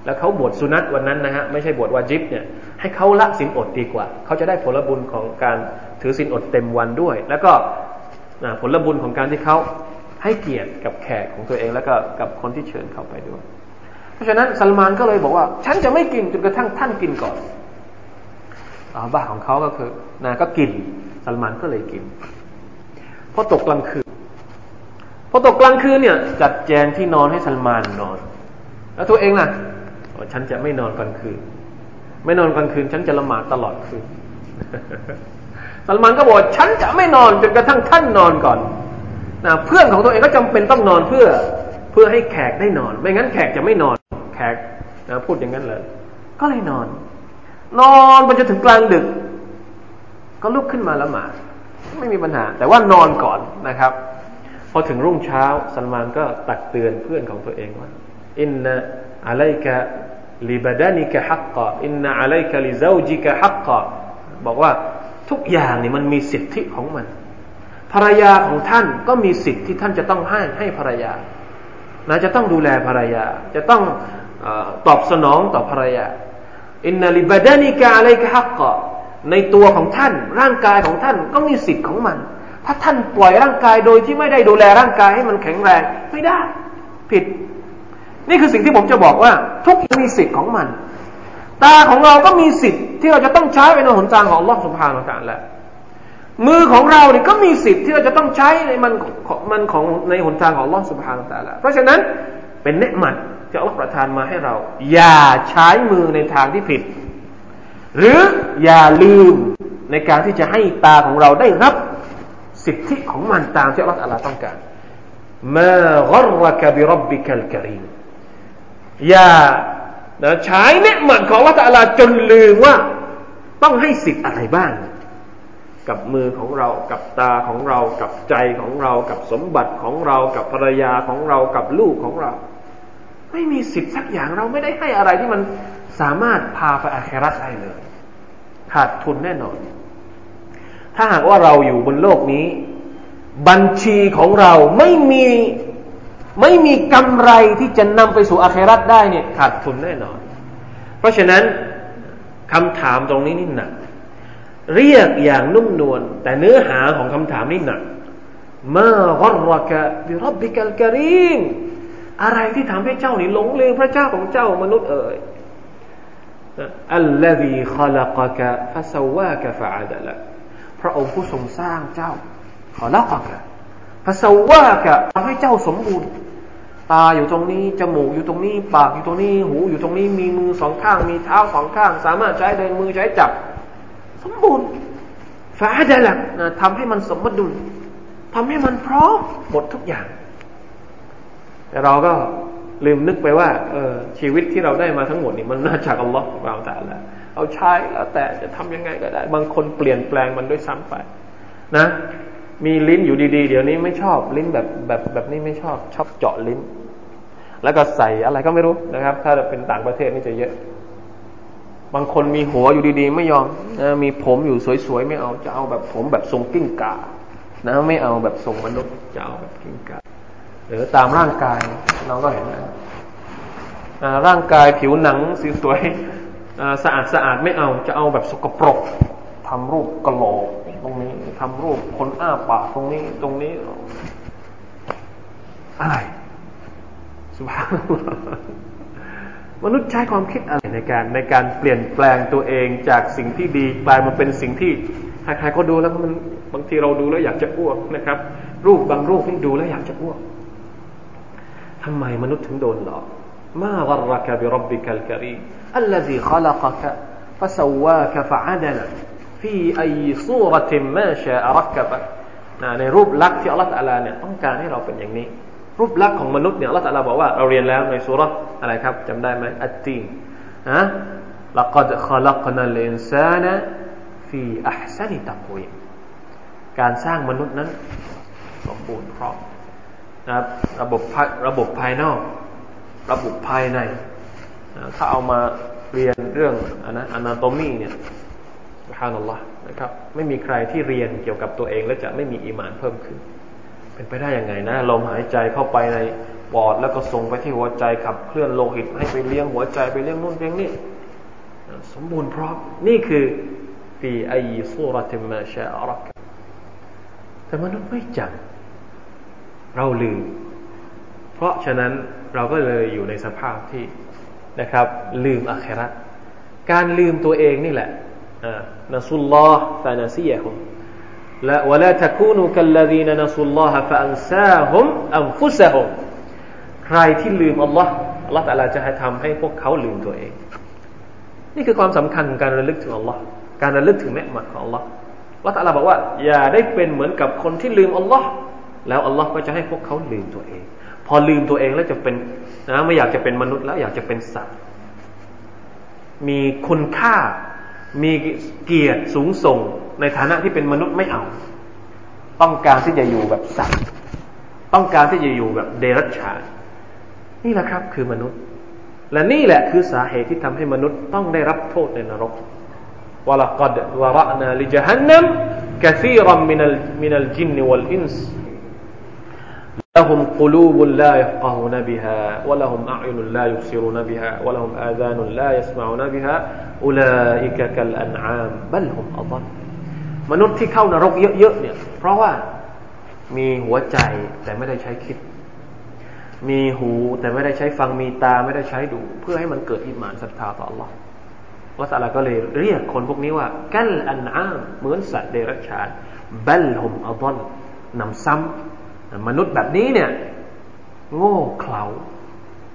Speaker 1: แล้วเขาบวชสุนัตวันนั้นนะฮะไม่ใช่บวชวาจิบเนี่ยให้เขาละสินอดดีกว่า เขาจะได้ผลบุญของการถือสินอดเต็มวันด้วย แล้วก็ผลบุญของการที่เขาให้เกียรติกับแขกของตัวเองแล้วก็กับคนที่เชิญเขาไปด้วย เพราะฉะนั้นซัลมานก็เลยบอกว่า ฉันจะไม่กินจนกระทั่งท่านกินก่อนอาบ้าของเขาก็คือนาก็กินซัลมานก็เลยกินพอตกกลางคืนพอตกกลางคืนเนี่ย จัดแจงที่นอนให้ซัลมานนอน แล้วตัวเองล่ะ ฉันจะไม่นอนกลางคืน ไม่นอนกลางคืน ฉันจะละหมาดตลอดคืนสัลมานก็บอกฉันจะไม่นอนจนกระทั่งท่านนอนก่อนนะเพื่อนของตัวเองก็จำเป็นต้องนอนเพื่อเพื่อให้แขกได้นอน ไม่งั้นแขกจะไม่นอน แขกนะพูดอย่างนั้นเลย ก็เลยนอน นอนไปจนถึงกลางดึก ก็ลุกขึ้นมาละหมาดไม่มีปัญหา แต่ว่านอนก่อนนะครับ พอถึงรุ่งเช้าสัลมานก็ตักเตือนเพื่อนของตัวเองว่าอินนะอะลัยกะ ลิบดานิกะฮักกะอินนะอะลัยกะลิซาจิกะฮักกะบอกว่าทุกอย่างนี่มันมีสิทธิของมัน ภรรยาของท่านก็มีสิทธิที่ท่านจะต้องให้ให้ภรรยานะจะต้องดูแลภรรยา จะต้องอตอบสนองต่อภรรยาอินนาลิบดานิกะอะไรกะฮักกะในตัวของท่าน ร่างกายของท่านก็มีสิทธิ์ของมัน ถ้าท่านปล่อยร่างกายโดยที่ไม่ได้ดูแลร่างกายให้มันแข็งแรงไม่ได้ ผิด นี่คือสิ่งที่ผมจะบอกว่า ทุกมีสิทธิ์ของมัน ตาของเราก็มีสิทธิ์ที่เราจะต้องใช้เป็นหนทางของลอสุภาของการแล้วมือของเราเนี่ยก็มีสิทธิ์ที่เราจะต้องใช้ในมันมันของในหนทางของลอสุภาของการแล้วเพราะฉะนั้นเป็นเนืหมัดที่อัลลอฮฺประทานมาให้เรา อย่าใช้มือในทางที่ผิด หรืออย่าลืมในการที่จะให้ตาของเราได้รับสิทธิของมันตามที่อัลลอฮฺต้องการมากรกบิรับบิคัลกรีม อย่าใช้เนืหมัดของอัลลอฮฺจนลืมว่า ต้องให้สิทธิ์อะไรบ้าง กับมือของเรากับตาของเรากับใจของเรากับสมบัติของเรากับภรรยาของเรากับลูกของเรา ไม่มีสิทธิ์สักอย่างเราไม่ได้ให้อะไรที่มันสามารถพาไปอาคราได้เลย ขาดทุนแน่นอน ถ้าหากว่าเราอยู่บนโลกนี้ บัญชีของเราไม่มี ไม่มีกำไรที่จะนำไปสู่อาคราได้เนี่ยขาดทุนแน่นอน เพราะฉะนั้นคำถามตรงนี้นี่หนักเรียกอย่างนุ่มนวลแต่เนื้อหาของคำถามนี่หนักมากรกะบิรับบิกัลกรีมอะไรที่ทำให้เจ้านี่หลงลืมพระเจ้าของเจ้ามนุษย์เอ่ยอัลลอฮีขลักกะฟะสวากะฟะอาดะละพระองค์ผู้ทรงสร้างเจ้าขลักกะฟะสวากะทำให้เจ้าสมบูรณ์ ตาอยู่ตรงนี้ จมูกอยู่ตรงนี้ ปากอยู่ตรงนี้ หูอยู่ตรงนี้ มีมือสองข้าง มีเท้าสองข้าง สามารถใช้เดินมือใช้จับ สมบูรณ์ฟาดะละทำให้มันสมดุลทำให้มันพร้อมหมดทุกอย่าง แต่เราก็ลืมนึกไปว่า เออชีวิตที่เราได้มาทั้งหมดนี่มันน่าจากอัลลอฮ์เราแต่ละเอาใช้แล้วแต่จะทำยังไงก็ได้ บางคนเปลี่ยนแปลงมันด้วยซ้ำไป นะ มีลิ้นอยู่ดีๆ เดี๋ยวนี้ไม่ชอบลิ้นแบบแบบแบบนี้ไม่ชอบชอบเจาะลิ้น แล้วก็ใส่อะไรก็ไม่รู้นะครับ ถ้าเป็นต่างประเทศนี่จะเยอะ บางคนมีหัวอยู่ดีๆ ไม่ยอมนะมีผมอยู่สวยๆไม่เอาจะเอาแบบผมแบบทรงกิ้งก่านะไม่เอาแบบทรงมนุษย์จะเอาแบบกิ้งก่าหรือตามร่างกายเราก็เห็นนะร่างกายผิวหนังสสวยสะอาดสะอาดไม่เอาจะเอาแบบสกปรกทำรูปกระโหลก รงนี้ทำรูปคนอ้าปากตรงนี้ ตรงนี้อะไรสุภาพมนุษย์ใช้ความคิดอะไรในการในการเปลี่ยนแปลงตัวเองจากสิ่งที่ดีกลายมาเป็นสิ่งที่ใครๆก็ดูแล้วมันบางทีเราดูแล้วอยากจะอ้วกนะครับ รูปบางรูปที่ดูแล้วอยากจะอ้วกทำไมมนุษย์ถึงโดนหลอกมาฆรกบิรับบิคัลกรี ฟีไอซูรติมมาชารักกะบะในรูปลักษณ์ที่อัลลอฮฺอัลาเนี่ยต้องการให้เราเป็นอย่างนี้ รูปลักษณ์ของมนุษย์เนี่ยอัลลอฮฺอัลาบอกว่าเราเรียนแล้วในสุรษอะไรครับจำได้ไหมอัตตีนะ لقد خلقنا الإنسان في أحسن تكوين การสร้างมนุษย์นั้น สมบูรณ์ครอบนะครับระบบระบบภายนอก ระบบภายใน ถ้าเอามาเรียนเรื่องอนะอนาโตมีเนี่ย ฮานัลลอฮ์นะครับ ไม่มีใครที่เรียนเกี่ยวกับตัวเอง แล้วจะไม่มีอีมานเพิ่มขึ้น เป็นไปได้ยังไงนะลมหายใจเข้าไปในปอดแล้วก็ส่งไปที่หัวใจขับเคลื่อนโลหิตให้ไปเลี้ยงหัวใจไปเลี้ยงนู่นเลี้ยงนี่สมบูรณ์พร้อมนี่คือฟีไอซูรติมาชาอัรักแต่มนุษย์ไม่จำเราลืม เพราะฉะนั้นเราก็เลยอยู่ในสภาพที่นะครับ ลืมอาคราการลืมตัวเองนี่แหละ นัสุลลอฮ์ฟานาซียะฮุมและวะลาตะคูนูกัลลดีนนัสุลลอฮ์ฟาอันซาฮุมอันฟุซะฮุมใครที่ลืมอัลลอฮ์อัลลอฮ์แต่ละจะให้ทำให้พวกเขาลืมตัวเอง นี่คือความสำคัญของการระลึกถึงอัลลอฮ์การระลึกถึงเนืมัดของอัลลอฮ์อัลลอฮ์แต่ละบอกว่า อย่าได้เป็นเหมือนกับคนที่ลืมอัลลอฮ์แล้วอัลลอฮ์ก็จะให้พวกเขาลืมตัวเอง พอลืมตัวเองแล้วจะเป็นนะไม่อยากจะเป็นมนุษย์แล้วอยากจะเป็นสัตว์ มีคุณค่า มีเกียรติสูงส่งในฐานะที่เป็นมนุษย์ไม่เอา ต้องการที่จะอยู่แบบสัตว์ ต้องการที่จะอยู่แบบเดรัจฉานนี่แหละครับ คือมนุษย์ และนี่แหละคือสาเหตุที่ทำให้มนุษย์ต้องได้รับโทษในนรกวะลักัดวะระนาลิจฮันนัมกะซีรัมมินัลมินัลจินนวัลอินส์ لهم قلوب لا يفقهون بها ولهم أعين لا يبصرون بها ولهم آذان لا يسمعون بها أولئك كالأنعام بل هم أضل มนุษย์ที่เข้านรกเยอะๆเนี่ยเพราะว่ามีหัวใจแต่ไม่ได้ใช้คิด มีหูแต่ไม่ได้ใช้ฟังมีตาไม่ได้ใช้ดู เพื่อให้มันเกิดอิมานศรัทธาต่อ Allah วะสัลาก็เลยเรียกคนพวกนี้ว่ากัลอันอามเหมือนสัตว์เดรัจฉานบัลฮุมอัลลนำซ้ำ มนุษย์แบบนี้เนี่ย โง่เขลา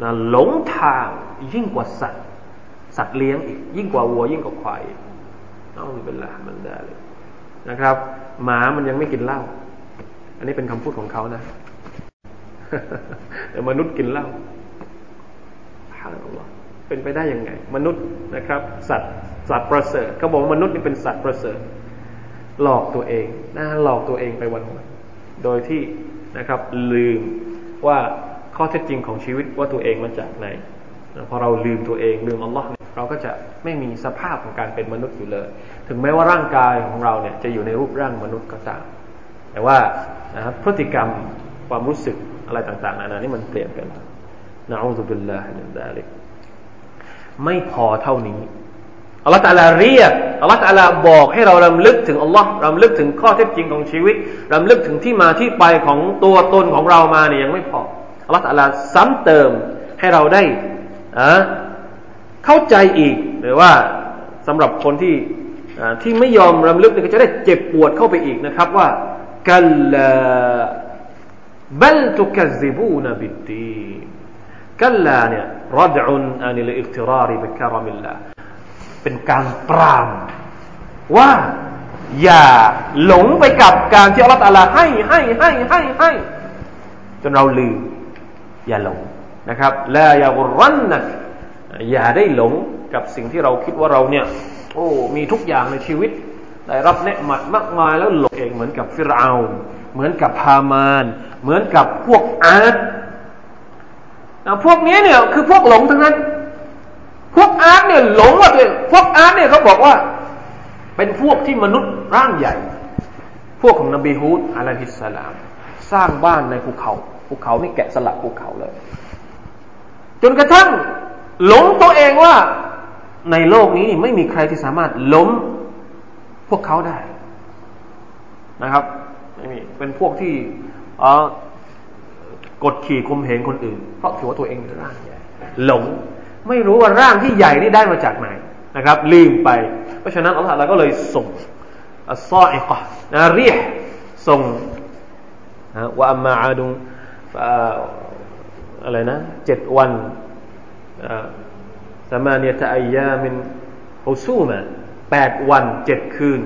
Speaker 1: นะหลงทางยิ่งกว่าสัตว์ สัตว์เลี้ยงอีก ยิ่งกว่าวัว ยิ่งกว่าควายเอาเป็นละมันได้เลยนะครับ หมามันยังไม่กินเหล้าอันนี้เป็นคำพูดของเขานะแต่มนุษย์กินเหล้าฮาอัลลอฮเป็นไปได้ยังไง มนุษย์นะครับ สัตว์สัตว์ประเสริฐเขาบอกว่ามนุษย์นี่เป็นสัตว์ประเสริฐ หลอกตัวเองนะหลอกตัวเองไปวันวันโดยที่ นะครับ ลืมว่าข้อเท็จจริงของชีวิตว่าตัวเองมาจากไหนพอเราลืมตัวเองลืมอัลลอฮ์เราก็จะไม่มีสภาพของการเป็นมนุษย์อยู่เลย ถึงแม้ว่าร่างกายของเราเนี่ยจะอยู่ในรูปร่างมนุษย์ก็ตามแต่ว่านะครับพฤติกรรมความรู้สึกอะไรต่างๆนานานี่มันเปลี่ยนกันنعوذ بالله من ذلكไม่พอเท่านี้ อัลลอฮฺตาลาเรียกอัลลอฮฺตาลาบอกให้เรารำลึกถึงอัลลอฮ์รำลึกถึงข้อเท็จจริงของชีวิตรำลึกถึงที่มาที่ไปของตัวตนของเรามาเนี่ยยังไม่พออัลลอฮฺตาลาซ้ำเติมให้เราได้อะเข้าใจอีกหรือว่าสำหรับคนที่ที่ไม่ยอมรำลึกเนี่ยก็จะได้เจ็บปวดเข้าไปอีกนะครับว่ากัลลาบัลตุกซิบูนบิดดีกัลลาเนี่ยรดอุนอันิลอิฟติราริบิคารมิลลา เป็นการปรามว่าอย่าหลงไปกับการที่อัลลอฮฺตาลาให้ให้ให้ให้ให้จนเราลืม อย่าหลงนะครับและอย่ารันนะอย่าได้หลงกับสิ่งที่เราคิดว่าเราเนี่ย โอ้มีทุกอย่างในชีวิต ได้รับเนืหมัดมากมายแล้วหลงเองเหมือนกับฟิรเอาเหมือนกับฮามาน เหมือนกับพวกอาร์ตพวกนี้เนี่ยคือพวกหลงทั้งนั้น อาร์ตเนี่ยหลงว่าตัวพวกอาร์ตเนี่ยเขาบอกว่า เป็นพวกที่มนุษย์ร่างใหญ่ พวกของนบีฮูดอะลัยฮิสสลาม สร้างบ้านในภูเขาภูเขานี่แกะสลักภูเขาเลย จนกระทั่งหลงตัวเองว่าในโลกนี้นี่ไม่มีใครที่สามารถล้มพวกเขาได้นะครับไม่มีเป็นพวกที่กดขี่คุมเหงคนอื่น เพราะถือว่าตัวเองเป็นร่างใหญ่หลง ไม่รู้ว่าร่างที่ใหญ่นี่ได้มาจากไหนนะครับ ลืมไป เพราะฉะนั้นอัลลอฮฺก็เลยส่งอัลซออิกะนะเรียกส่งว่าอัมมาอาดุอะไรนะเจ็ดวันสมาเนียตอายามินฮุซูมาแปดวันเจ็ดคืน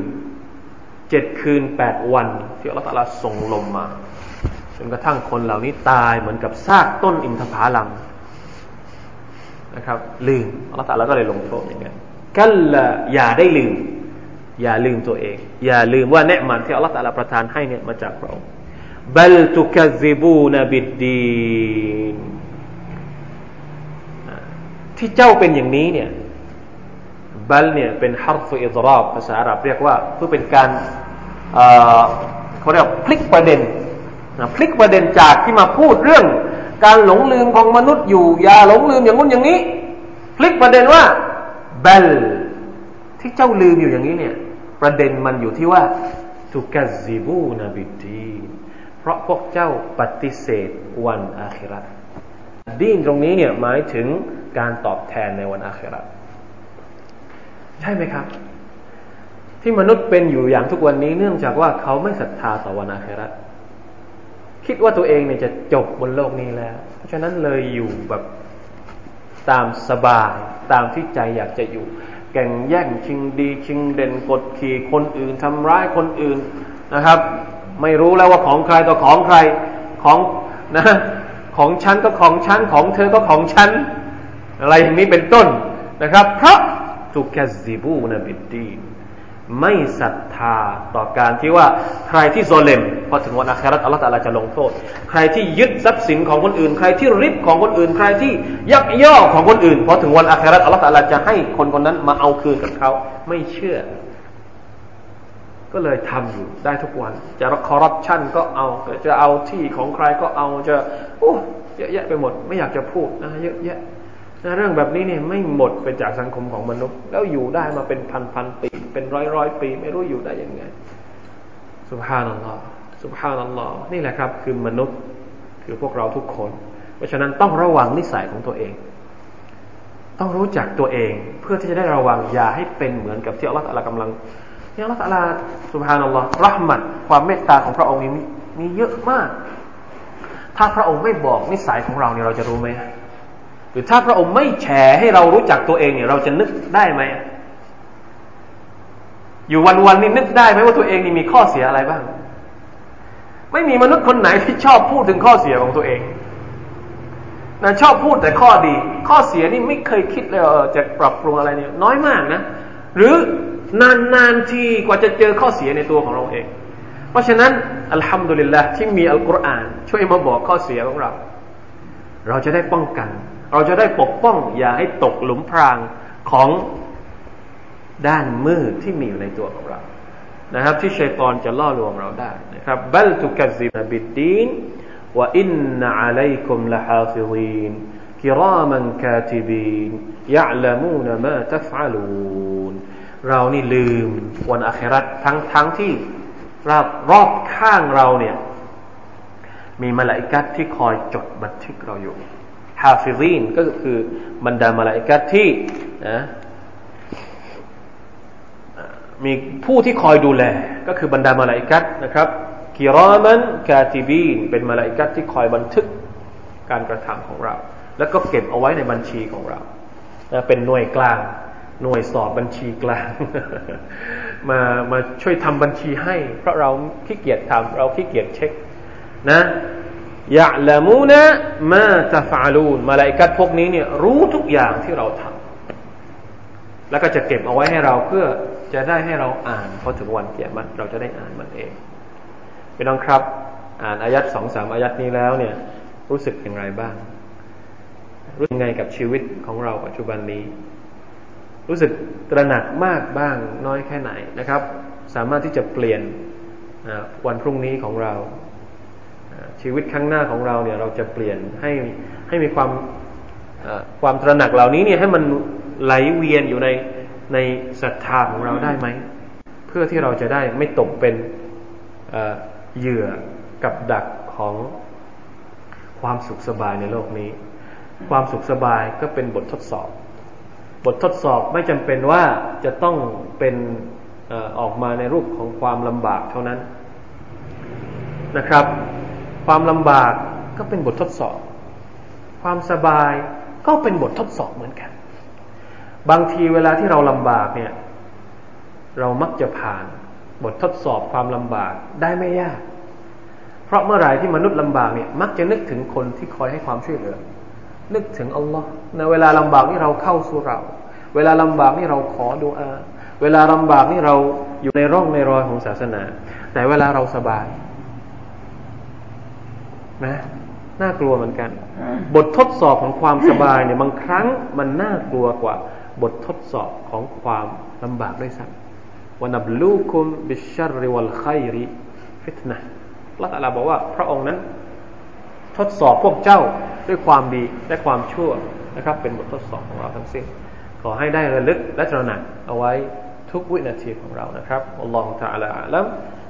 Speaker 1: เจ็ดคืนแปดวันที่อัลลอฮฺส่งลมมาจนกระทั่งคนเหล่านี้ตายเหมือนกับซากต้นอินทผลัม นะครับ ลืมอัลลอฮฺตาลาก็เลยลงโทษอย่างนี้กันละอย่าได้ลืม อย่าลืมตัวเอง อย่าลืมว่าنعمةที่อัลลอฮฺตาลาประทานให้เนี่ยมาจากพระองค์بل تكذبون بالدينที่เจ้าเป็นอย่างนี้เนี่ยبل เนี่ยเป็น حرف إضرابภาษาอาหรับเรียกว่าเพื่อเป็นการเขาเรียกพลิกประเด็นนะพลิกประเด็นจากที่มาพูดเรื่อง การหลงลืมของมนุษย์อยู่อย่าหลงลืมอย่างนู้นอย่างนี้ พลิกประเด็นว่าเบลที่เจ้าลืมอยู่อย่างนี้เนี่ย ประเด็นมันอยู่ที่ว่าทุกซิบูนบิดีเพราะพวกเจ้าปฏิเสธวันอาคิรัตดีนตรงนี้เนี่ยหมายถึงการตอบแทนในวันอาคิรัตใช่ไหมครับ ที่มนุษย์เป็นอยู่อย่างทุกวันนี้เนื่องจากว่าเขาไม่ศรัทธาต่อวันอาคิรัต คิดว่าตัวเองเนี่ยจะจบบนโลกนี้แล้ว เพราะฉะนั้นเลยอยู่แบบตามสบายตามที่ใจอยากจะอยู่ แก่งแย่งชิงดีชิงเด่นกดขี่คนอื่นทำร้ายคนอื่นนะครับ ไม่รู้แล้วว่าของใครต่อของใครของนะของฉันก็ของฉันของเธอก็ของฉัน อะไรอย่างนี้เป็นต้นนะครับ เพราะถูกแคซิบูนบิดดี ไม่ศรัทธาต่อการที่ว่าใครที่โซเลมพอถึงวันอาคราตอัลลอฮฺตะลาจะลงโทษ ใครที่ยึดทรัพย์สินของคนอื่น ใครที่ริบของคนอื่น ใครที่ยักย่อของคนอื่นพอถึงวันอาคราตอัลลอฮฺตะลาจะให้คนคนนั้นมาเอาคืนกับเขาไม่เชื่อ ก็เลยทำอยู่ได้ทุกวัน จะคอร์รัปชันก็เอาจะเอาที่ของใครก็เอาจะโอ้เยอะแยะไปหมด ไม่อยากจะพูดนะเยอะแยะ เรื่องแบบนี้เนี่ยไม่หมดไปจากสังคมของมนุษย์ แล้วอยู่ได้มาเป็นพันพันปี เป็นร้อยร้อยปี ไม่รู้อยู่ได้ยังไงสุภานัลลอฮ์สุภานัลลอฮ์นี่แหละครับ คือมนุษย์คือพวกเราทุกคน เพราะฉะนั้นต้องระวังนิสัยของตัวเอง ต้องรู้จักตัวเอง เพื่อที่จะได้ระวังอย่าให้เป็นเหมือนกับที่อัลลอฮฺกำลังที่อัลลอฮฺสุภานัลลอฮ์รหมัดความเมตตาของพระองค์นี้มีเยอะมาก ถ้าพระองค์ไม่บอกนิสัยของเราเนี่ยเราจะรู้ไหม รือถ้าพระองค์ไม่แชร์ให้เรารู้จักตัวเองเนี่ย เราจะนึกได้ไหมอยู่วันวันนี้นึกได้ไหมว่าตัวเองนี่มีข้อเสียอะไรบ้าง ไม่มีมนุษย์คนไหนที่ชอบพูดถึงข้อเสียของตัวเองนะชอบพูดแต่ข้อดี ข้อเสียนี่ไม่เคยคิดเลยเออจะปรับปรุงอะไรเนี่ย น้อยมากนะ หรือนานๆทีกว่าจะเจอข้อเสียในตัวของเราเอง เพราะฉะนั้นالحمد للهที่มีอัลกุรอาน ช่วยมาบอกข้อเสียของเรา เราจะได้ป้องกัน เราจะได้ปกป้องอย่าให้ตกหลุมพรางของด้านมืดที่มีอยู่ในตัวของเรา นะครับ ที่ชัยตอนจะล่อลวงเราได้นะครับبل تكذبون بالدين وإن عليكم لحافظين كراما كاتبين يعلمون ما تفعلونเรานี่ลืมวันอาคิเราะฮฺทั้งทั้งที่รอบรอบข้างเราเนี่ย มีมลาอิกะฮฺที่คอยจดบันทึกเราอยู่ حافظينก็คือบรรดามลาอิกะฮฺที่นะมีผู้ที่คอยดูแล ก็คือบรรดามลาอิกะฮฺนะครับكراماกาติบีนเป็นมาลาอิกัดที่คอยบันทึกการกระทำของเรา แล้วก็เก็บเอาไว้ในบัญชีของเรานะเป็นหน่วยกลาง หน่วยสอบบัญชีกลาง มามาช่วยทำบัญชีให้ เพราะเราขี้เกียจทำเราขี้เกียจเช็คนะ ยะละมูนะมาตะฟาลูนมาลายกัดพวกนี้เนี่ยรู้ทุกอย่างที่เราทำแล้วก็จะเก็บเอาไว้ให้เราเพื่อจะได้ให้เราอ่านพอถึงวันเกียรติเราจะได้อ่านมันเองพี่น้องครับ อ่านอายัดสองสามอายัดนี้แล้วเนี่ย รู้สึกอย่างไรบ้าง รู้ยังไงกับชีวิตของเราปัจจุบันนี้ รู้สึกตระหนักมากบ้างน้อยแค่ไหนนะครับ สามารถที่จะเปลี่ยนวันพรุ่งนี้ของเรา ชีวิตข้างหน้าของเราเนี่ยเราจะเปลี่ยนให้ให้มีความความตระหนักเหล่านี้เนี่ยให้มันไหลเวียนอยู่ในในศรัทธาของเราได้ไหม เพื่อที่เราจะได้ไม่ตกเป็นเหยื่อกับดักของความสุขสบายในโลกนี้ ความสุขสบายก็เป็นบททดสอบ บททดสอบไม่จำเป็นว่าจะต้องเป็นออกมาในรูปของความลำบากเท่านั้นนะครับ ความลำบากก็เป็นบททดสอบ ความสบายก็เป็นบททดสอบเหมือนกัน บางทีเวลาที่เราลำบากเนี่ย เรามักจะผ่านบททดสอบความลำบากได้ไม่ยาก เพราะเมื่อไหร่ที่มนุษย์ลำบากเนี่ย มักจะนึกถึงคนที่คอยให้ความช่วยเหลือ นึกถึงอัลลอฮ์ในเวลาลำบากนี่เราเข้าสู่เรา เวลาลำบากนี่เราขอดูอา เวลาลำบากนี่เราอยู่ในร่องในรอยของศาสนา แต่เวลาเราสบาย นะน่ากลัวเหมือนกัน บททดสอบของความสบายเนี่ยบางครั้งมันน่ากลัวกว่า บททดสอบของความลำบากด้วยซ้ำวนับลูคุมบิชรริวัลไคริฟิตนะละตัลลาบอกว่า พระองค์นั้น ทดสอบพวกเจ้าด้วยความดีและความชั่วนะครับ เป็นบททดสอบของเราทั้งสิ้น ขอให้ได้ระลึกและตระหนักเอาไว้ทุกวินาทีของเรานะครับอัลลอฮฺ تعالى อัลลัม